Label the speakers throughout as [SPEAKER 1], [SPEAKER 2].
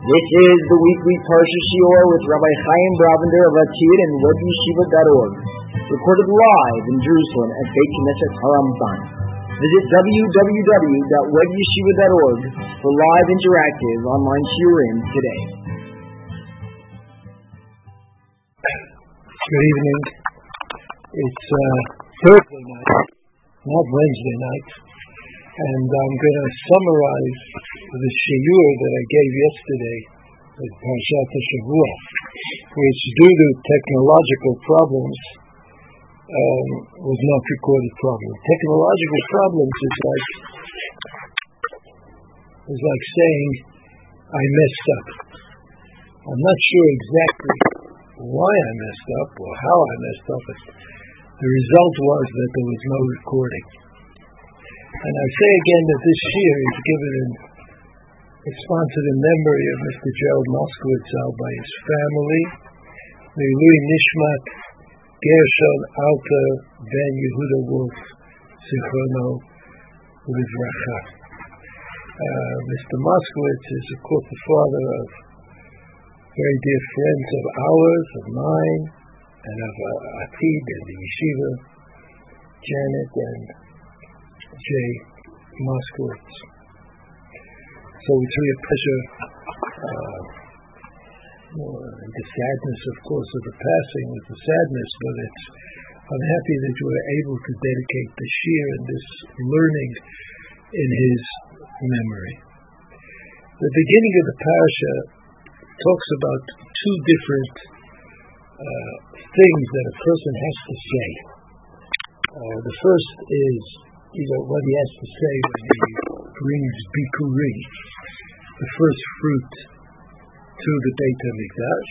[SPEAKER 1] This is the weekly Parsha Shiur with Rabbi Chaim Brovender of Atid and WebYeshiva.org, recorded live in Jerusalem at Beit Knesset Harambam. Visit www.webyeshiva.org for live interactive online shiurim today.
[SPEAKER 2] Good evening. It's uh, Thursday night, not Wednesday night, and I'm going to summarize the shiur that I gave yesterday, the Parshat Shavua, which due to technological problems um, was not recorded properly. Technological problems is like is like saying I messed up. I'm not sure exactly why I messed up or how I messed up. The result was that there was no recording. And I say again that this year is given in it's sponsored in memory of Mr. Gerald Moskowitz by his family, L'ilui Nishmat Gershon Alta Ben Yehuda Wolf Zichrono Livracha. Uh, Mr. Moskowitz is, of course, the father of very dear friends of ours, of mine, and of uh, Atid and the yeshiva, Janet and Jay Moskowitz. So really a pleasure. Uh, the sadness, of course, of the passing was the sadness, but it's I'm happy that you were able to dedicate the shiur and this learning in his memory. The beginning of the parasha talks about two different uh, things that a person has to say. Uh, the first is you know, what he has to say when he brings bikuri, the first fruit, to the Beit HaMikdash.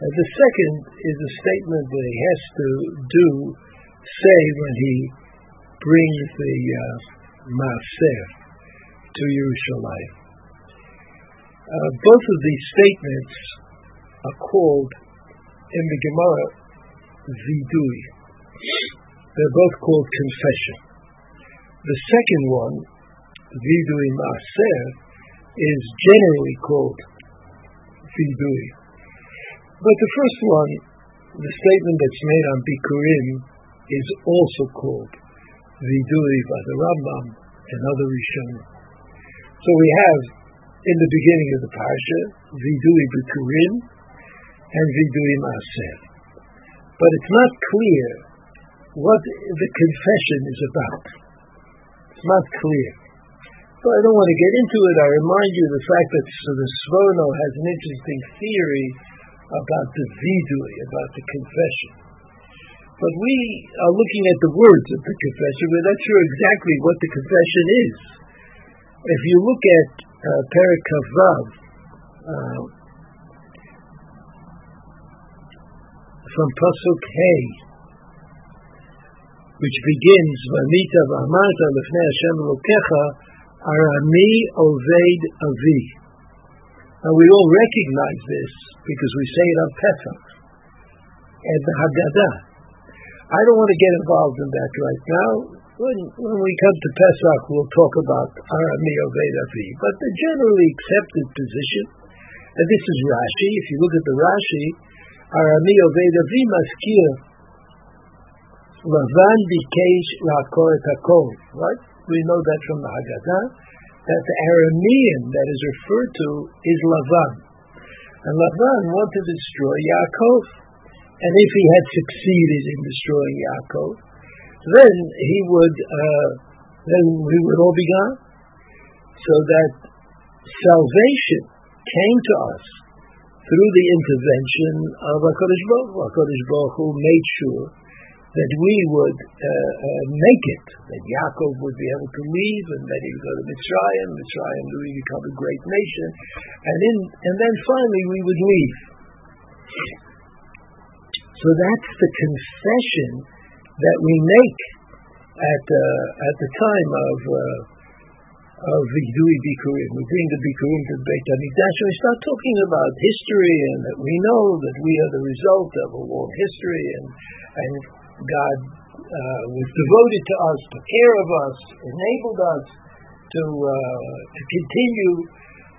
[SPEAKER 2] And the second is a statement that he has to do, say when he brings the uh, Maaser to Yerushalayim. Uh, both of these statements are called in the Gemara vidui. They're both called confession. The second one, vidui maaser, is generally called vidui. But the first one, the statement that's made on Bikurim, is also called vidui by the Rambam and other Rishonim. So we have in the beginning of the parsha vidui Bikurim and vidui maaser. But it's not clear what the confession is about. Not clear. So I don't want to get into it. I remind you the fact that the Sforno has an interesting theory about the vidui, about the confession. But we are looking at the words of the confession. We're not sure exactly what the confession is. If you look at uh, Perek Kavav, uh, from Pasuk Hey, which begins, Vamita v'amarta lefnei Hashem Elokecha, Arami Oved Avi. Now we all recognize this because we say it on Pesach and the Haggadah. I don't want to get involved in that right now. When, when we come to Pesach, we'll talk about Arami Oved Avi. But the generally accepted position, and this is Rashi, if you look at the Rashi, Arami Oved Avi Maskir Lavan Bikesh Lakor Takol, right? We know that from the Haggadah, that the Aramean that is referred to is Lavan. And Lavan wanted to destroy Yaakov. And if he had succeeded in destroying Yaakov, then he would, uh, then we would all be gone. So that salvation came to us through the intervention of HaKadosh Baruch Hu. HaKadosh Baruch Hu made sure that we would uh, uh, make it, that Yaakov would be able to leave, and that he would go to Mitzrayim, Mitzrayim would become a great nation, and in, and then finally we would leave. So that's the confession that we make at uh, at the time of uh, of Vidui Bikurim. We bring the Bikurim to Beit HaMikdash, and we start talking about history, and that we know that we are the result of a long history, and and God uh, was devoted to us, took care of us, enabled us to uh, to continue,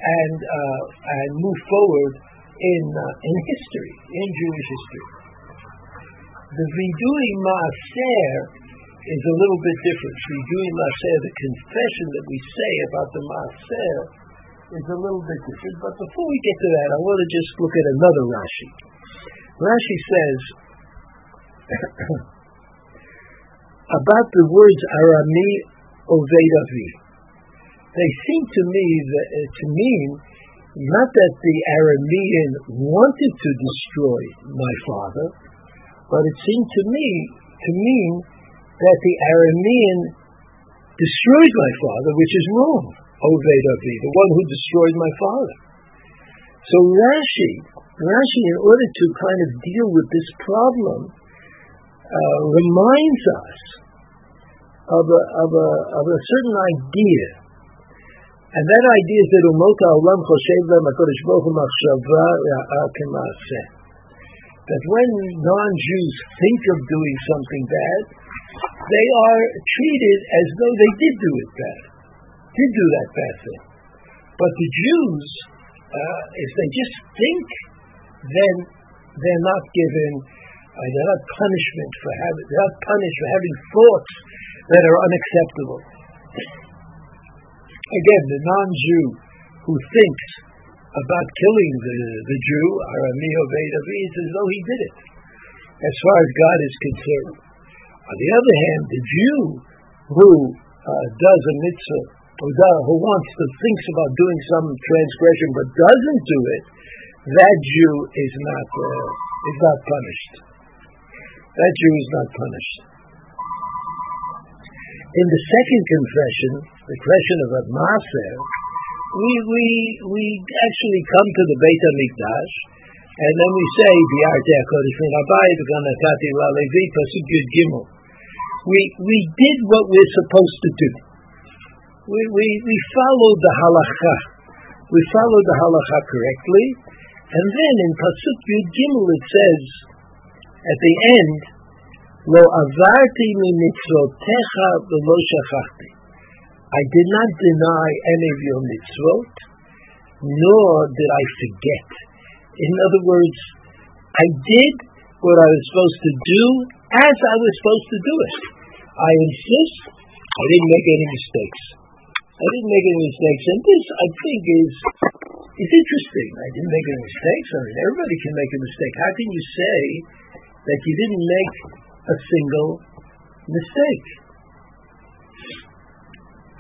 [SPEAKER 2] and uh, and move forward in uh, in history, in Jewish history. The vidui maaser is a little bit different. Vidui maaser, the confession that we say about the maaser, is a little bit different. But before we get to that, I want to just look at another Rashi. Rashi says about the words Arami Oved Avi. They seem to me that, uh, to mean not that the Aramean wanted to destroy my father, but it seemed to me to mean that the Aramean destroyed my father, which is wrong. Oved Avi, the one who destroyed my father. So Rashi, Rashi, in order to kind of deal with this problem, uh, reminds us of a, of, a, of a certain idea. And that idea is that Machshava K'maaseh. That when non-Jews think of doing something bad, they are treated as though they did do it bad, did do that bad thing. But the Jews, uh, if they just think, then they're not given, uh, they're not punishment for having, they're not punished for having thoughts that are unacceptable. Again, the non-Jew who thinks about killing the, the Jew, Oved Avi, it's as though he did it, as far as God is concerned. On the other hand, the Jew who uh, does a mitzvah, who, does, who wants to, thinks about doing some transgression but doesn't do it, that Jew is not, uh, is not punished. That Jew is not punished. In the second confession, the question of Maaser, we, we, we actually come to the Beit HaMikdash, and then we say, LaLevi, Pasuk Yud Gimel. We, we did what we're supposed to do. We, we, we followed the halacha. We followed the halacha correctly, and then in Pasuk Yud Gimel it says, at the end, Lo avarti mitzvotecha v'lo shachachti. I did not deny any of your mitzvot, nor did I forget. In other words, I did what I was supposed to do as I was supposed to do it. I insist I didn't make any mistakes. I didn't make any mistakes, and this I think is is interesting. I didn't make any mistakes. I mean, everybody can make a mistake. How can you say that you didn't make a single mistake.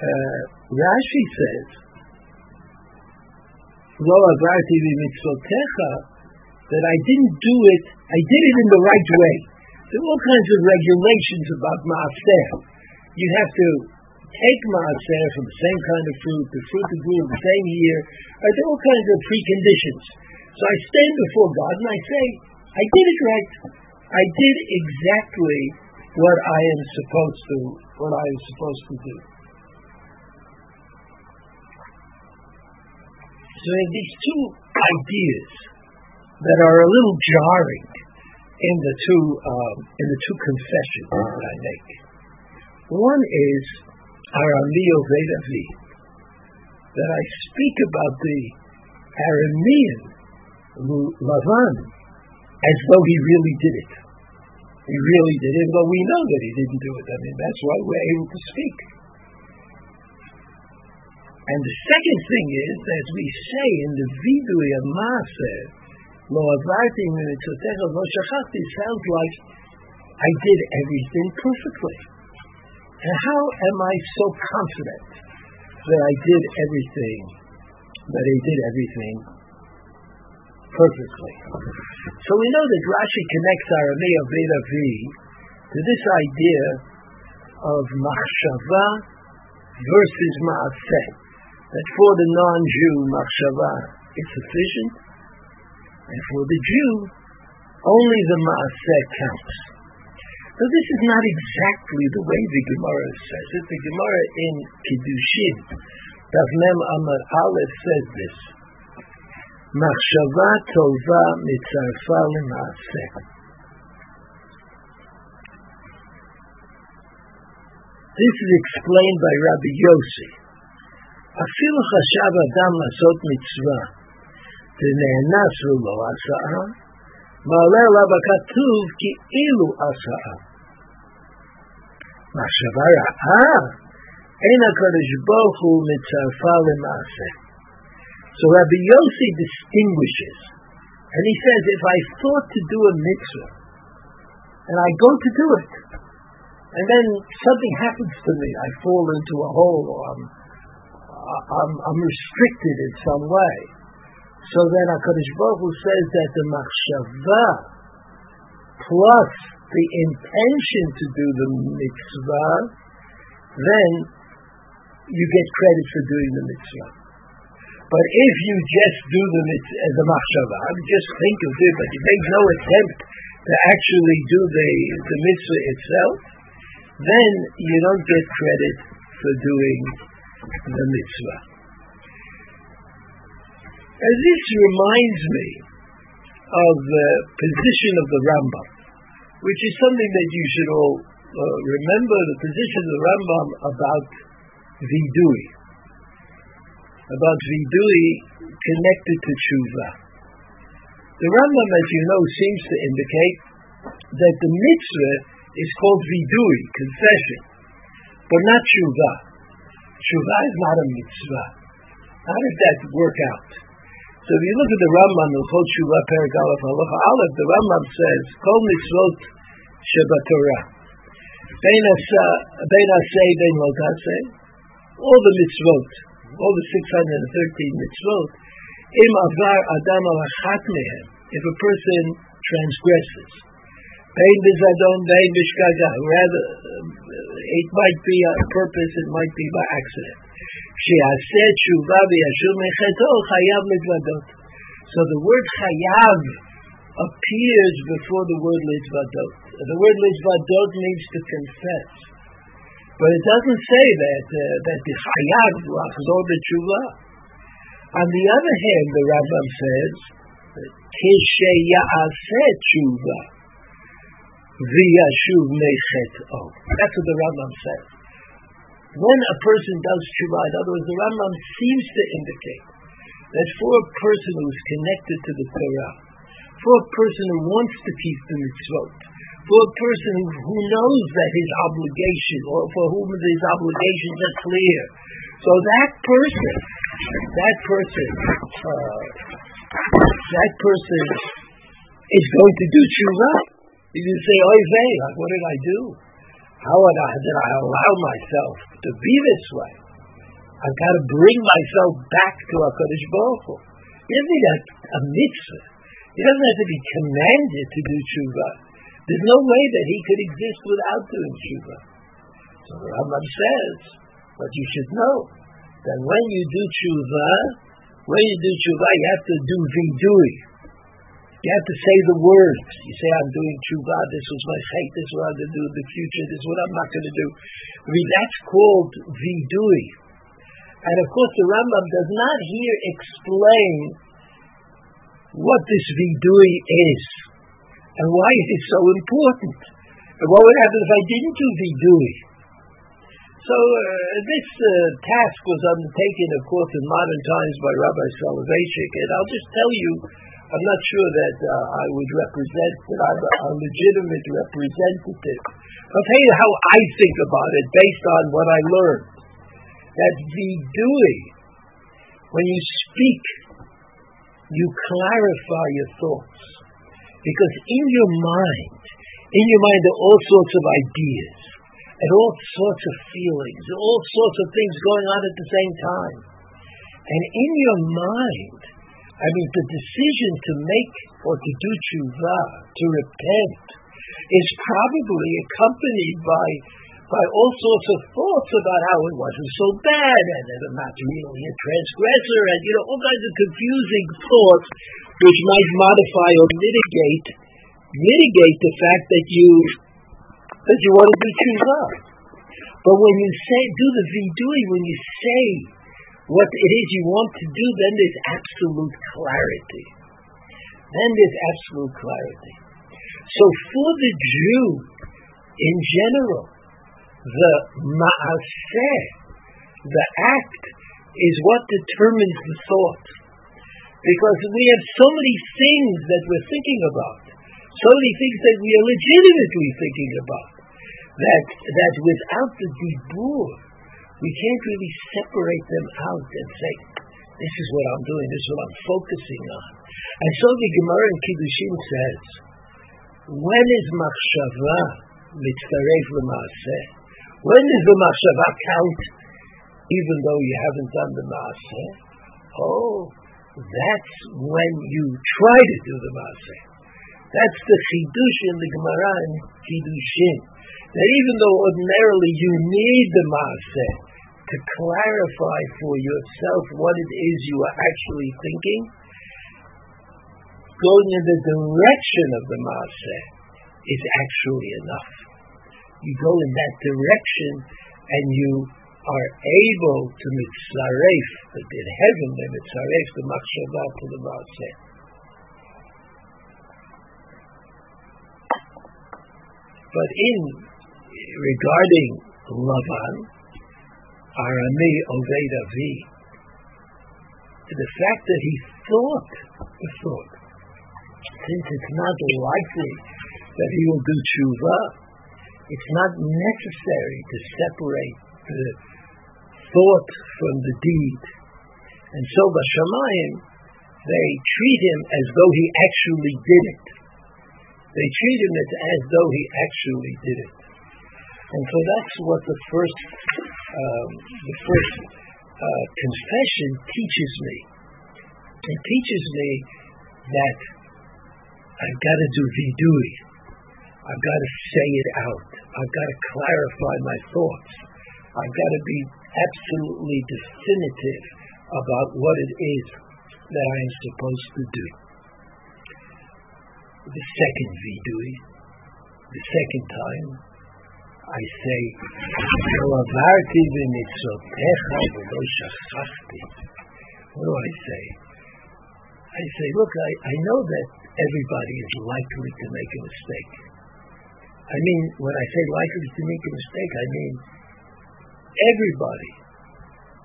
[SPEAKER 2] Uh, Rashi says, Lo that I didn't do it, I did it in the right way. There are all kinds of regulations about maaser. You have to take maaser from the same kind of fruit, the fruit that grew in the same year. Uh, there are all kinds of preconditions. So I stand before God and I say, I did it right. I did exactly what I am supposed to, what I am supposed to do. So these two ideas that are a little jarring in the two um, in the two confessions that I make. One is Arameo Vedavi, that I speak about the Aramean Lavan as though he really did it. He really did it, but we know that he didn't do it. I mean, that's why we're able to speak. And the second thing is, as we say in the Vidui of Maaser, Lo avarti mitzvotecha lo shachachti, sounds like I did everything perfectly. And how am I so confident that I did everything, that I did everything perfectly. So we know that Rashi connects Arami Oved Avi to this idea of machshava versus maaseh. That for the non-Jew, machshava is sufficient, and for the Jew, only the maaseh counts. So this is not exactly the way the Gemara says it. The Gemara in Kiddushin, Daf Mem Amud Aleph says this. מחשבה טובה מצרפה למעשה. This is explained by Rabbi Yossi. אפילו חשב אדם לעשות מצווה ונאנס ולא עשה, מעלה עליו הכתוב כאילו עשה. מחשבה רעה, אין הקדוש ברוך הוא מצרפה למעשה. So Rabbi Yossi distinguishes, and he says, if I thought to do a mitzvah, and I go to do it, and then something happens to me, I fall into a hole, or I'm, I'm, I'm restricted in some way. So then HaKadosh Baruch Hu says that the machshava plus the intention to do the mitzvah, then you get credit for doing the mitzvah. But if you just do the as a machshava, just think of it, but you make no attempt to actually do the, the mitzvah itself, then you don't get credit for doing the mitzvah. As this reminds me of the position of the Rambam, which is something that you should all uh, remember, the position of the Rambam about vidui, about vidui connected to tshuva. The Rambam, as you know, seems to indicate that the mitzvah is called vidui, confession, but not tshuva. Tshuva is not a mitzvah. How did that work out? So if you look at the Rambam, the Chol Tshuva Perek Aleph Aleph, the Rambam says, Kol mitzvot shebatorah. Bein asay, bein lotasay. All the mitzvot, all the 613 mitzvot, im avar adam al mehem, if a person transgresses, bein bizadon, bein bishgaga, rather, it might be on purpose, it might be by accident. שיעשה תשובה וישוב מחטאו, חייב להתוודות. So the word chayav appears before the word litvadot. The word litvadot means to confess. But it doesn't say that, uh, that the chayav lachzor b'tshuva. On the other hand, the Rambam says, kishe tshuva v'yashuv mechet'o. That's what the Rambam says when a person does tshuva, in other words, the Rambam seems to indicate that for a person who is connected to the Torah, for a person who wants to keep the mitzvot, for a person who knows that his obligation, or for whom his obligations are clear, so that person, that person, uh, that person is going to do tshuva. You say, "Oy vey, like what did I do? How did I, did I allow myself to be this way. I've got to bring myself back to HaKadosh Baruch Hu. He doesn't need a, a mitzvah. He doesn't have to be commanded to do tshuva. There's no way that he could exist without doing tshuva. So the Rambam says, but you should know that when you do tshuva, when you do tshuva, you have to do vidui. You have to say the words. You say, I'm doing tshuva, this was my fate, this is what I'm going to do in the future, this is what I'm not going to do. I mean, that's called vidui. And of course, the Rambam does not here explain what this vidui is and why is it so important. And what would happen if I didn't do the vidui? So uh, this uh, task was undertaken, of course, in modern times by Rabbi Soloveitchik, and I'll just tell you I'm not sure that uh, I would represent that I'm a, a legitimate representative. I'll tell you how I think about it based on what I learned. That the vidui, when you speak, you clarify your thoughts. Because in your mind, in your mind there are all sorts of ideas and all sorts of feelings, all sorts of things going on at the same time. And in your mind, I mean, the decision to make or to do tshuva, to repent, is probably accompanied by by all sorts of thoughts about how it wasn't so bad and that I'm not really a transgressor and you know all kinds of confusing thoughts which might modify or mitigate mitigate the fact that you that you want to do tshuva. But when you say do the vidui, when you say what it is you want to do, then there's absolute clarity. Then there's absolute clarity. So for the Jew, in general, the ma'aseh, the act is what determines the thought. Because we have so many things that we're thinking about, so many things that we are legitimately thinking about, that, that without the dibur, we can't really separate them out and say, this is what I'm doing, this is what I'm focusing on. And so the Gemara in Kiddushin says, when is machshava mitzaref l'maaseh? When does the machshava count even though you haven't done the maaseh? Oh, that's when you try to do the maaseh. That's the chidush in the Gemara in Kiddushin. That even though ordinarily you need the maaseh to clarify for yourself what it is you are actually thinking, going in the direction of the maaseh is actually enough. You go in that direction and you are able to mitzaref, that in heaven they mitzaref the machshava to the maaseh. But in regarding Lavan, Arami Oved Avi, the fact that he thought the thought, since it's not likely that he will do tshuva, it's not necessary to separate the thought from the deed. And so Bashamayim, they treat him as though he actually did it. They treat him as though he actually did it. And so that's what the first, um, the first uh, confession teaches me. It teaches me that I've got to do vidui. I've got to say it out. I've got to clarify my thoughts. I've got to be absolutely definitive about what it is that I am supposed to do. The second vidui, the second time, I say, What do I say? I say, look, I, I know that everybody is likely to make a mistake. I mean, when I say likely to make a mistake, I mean everybody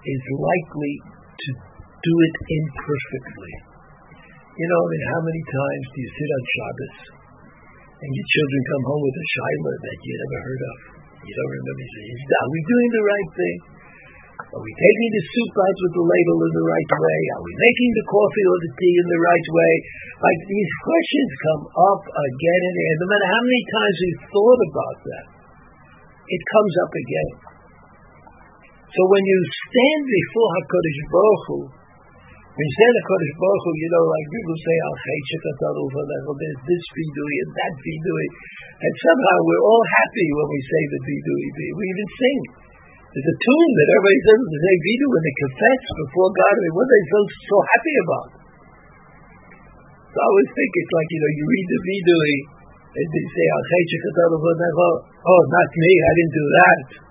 [SPEAKER 2] is likely to do it imperfectly. You know, I mean, how many times do you sit on Shabbos and your children come home with a shiloh that you never heard of? You don't remember. You say, are we doing the right thing? Are we taking the soup out with the ladle in the right way? Are we making the coffee or the tea in the right way? Like these questions come up again and again. No matter how many times we've thought about that, it comes up again. So when you stand before HaKadosh Baruch Hu, when you stand HaKadosh Baruch Hu, you know, like people say, Al there's this vidui and that vidui, and somehow we're all happy when we say the vidui. We even sing. There's a tune that everybody says to say vidu when they confess before God. I mean, what are they so, so happy about? So I always think it's like, you know, you read the vidui, and they say, oh, not me, I didn't do that.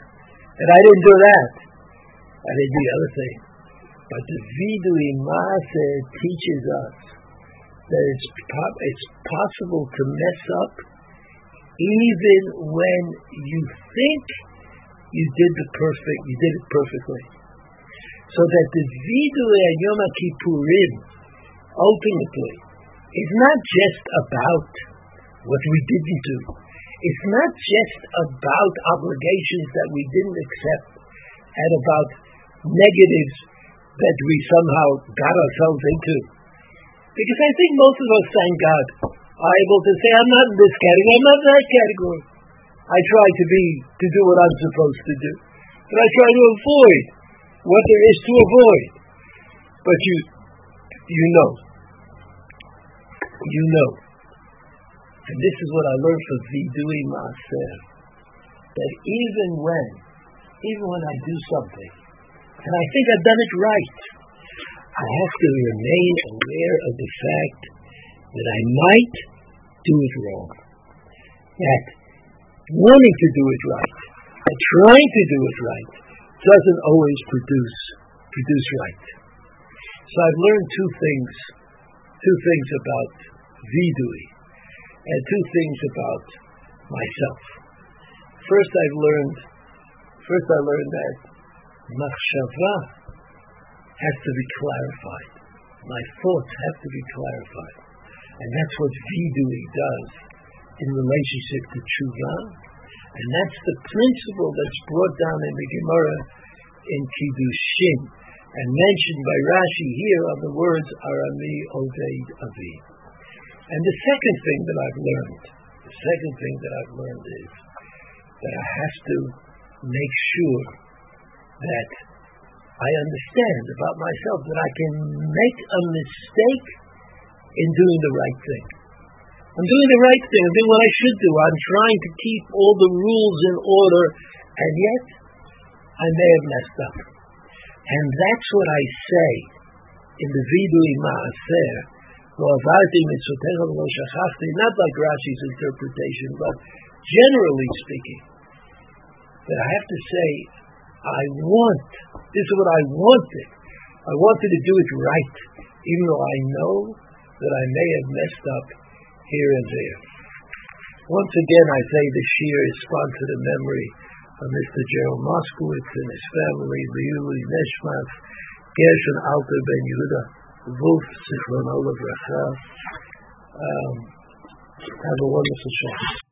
[SPEAKER 2] And I didn't do that. I didn't do the other thing. But the vidui maase teaches us that it's, po- it's possible to mess up even when you think you did the perfect, you did it perfectly. So that the vidui and Yom Kippurim ultimately is not just about what we didn't do. It's not just about obligations that we didn't accept and about negatives that we somehow got ourselves into. Because I think most of us, thank God, are able to say, I'm not in this category, I'm not in that category. I try to be, to do what I'm supposed to do. But I try to avoid what there is to avoid. But you, you know. You know. And this is what I learned from Vidui Maaser. That even when, even when I do something, and I think I've done it right, I have to remain aware of the fact that I might do it wrong. That wanting to do it right and trying to do it right doesn't always produce produce right. So I've learned two things, two things about vidui, and two things about myself. First, I've learned, first I learned that machshava has to be clarified. My thoughts have to be clarified. And that's what vidui does in relationship to tshuva. And that's the principle that's brought down in the Gemara in Kiddushin and mentioned by Rashi here are the words Arami Oved Avi. And the second thing that I've learned, the second thing that I've learned is that I have to make sure that I understand about myself that I can make a mistake in doing the right thing. I'm doing the right thing. I'm doing what I should do. I'm trying to keep all the rules in order, and yet I may have messed up. And that's what I say in the Vidui Maaser, not like Rashi's interpretation, but generally speaking, that I have to say, I want, this is what I wanted. I wanted to do it right, even though I know that I may have messed up here and there. Once again, I say the Shiur is sponsored in memory of Mr. Gerald Moskowitz and his family, Liuli Neshmas, Gershon Alter Ben Yehuda, Wolf Sichron Olav Rachel. Um, have a wonderful show.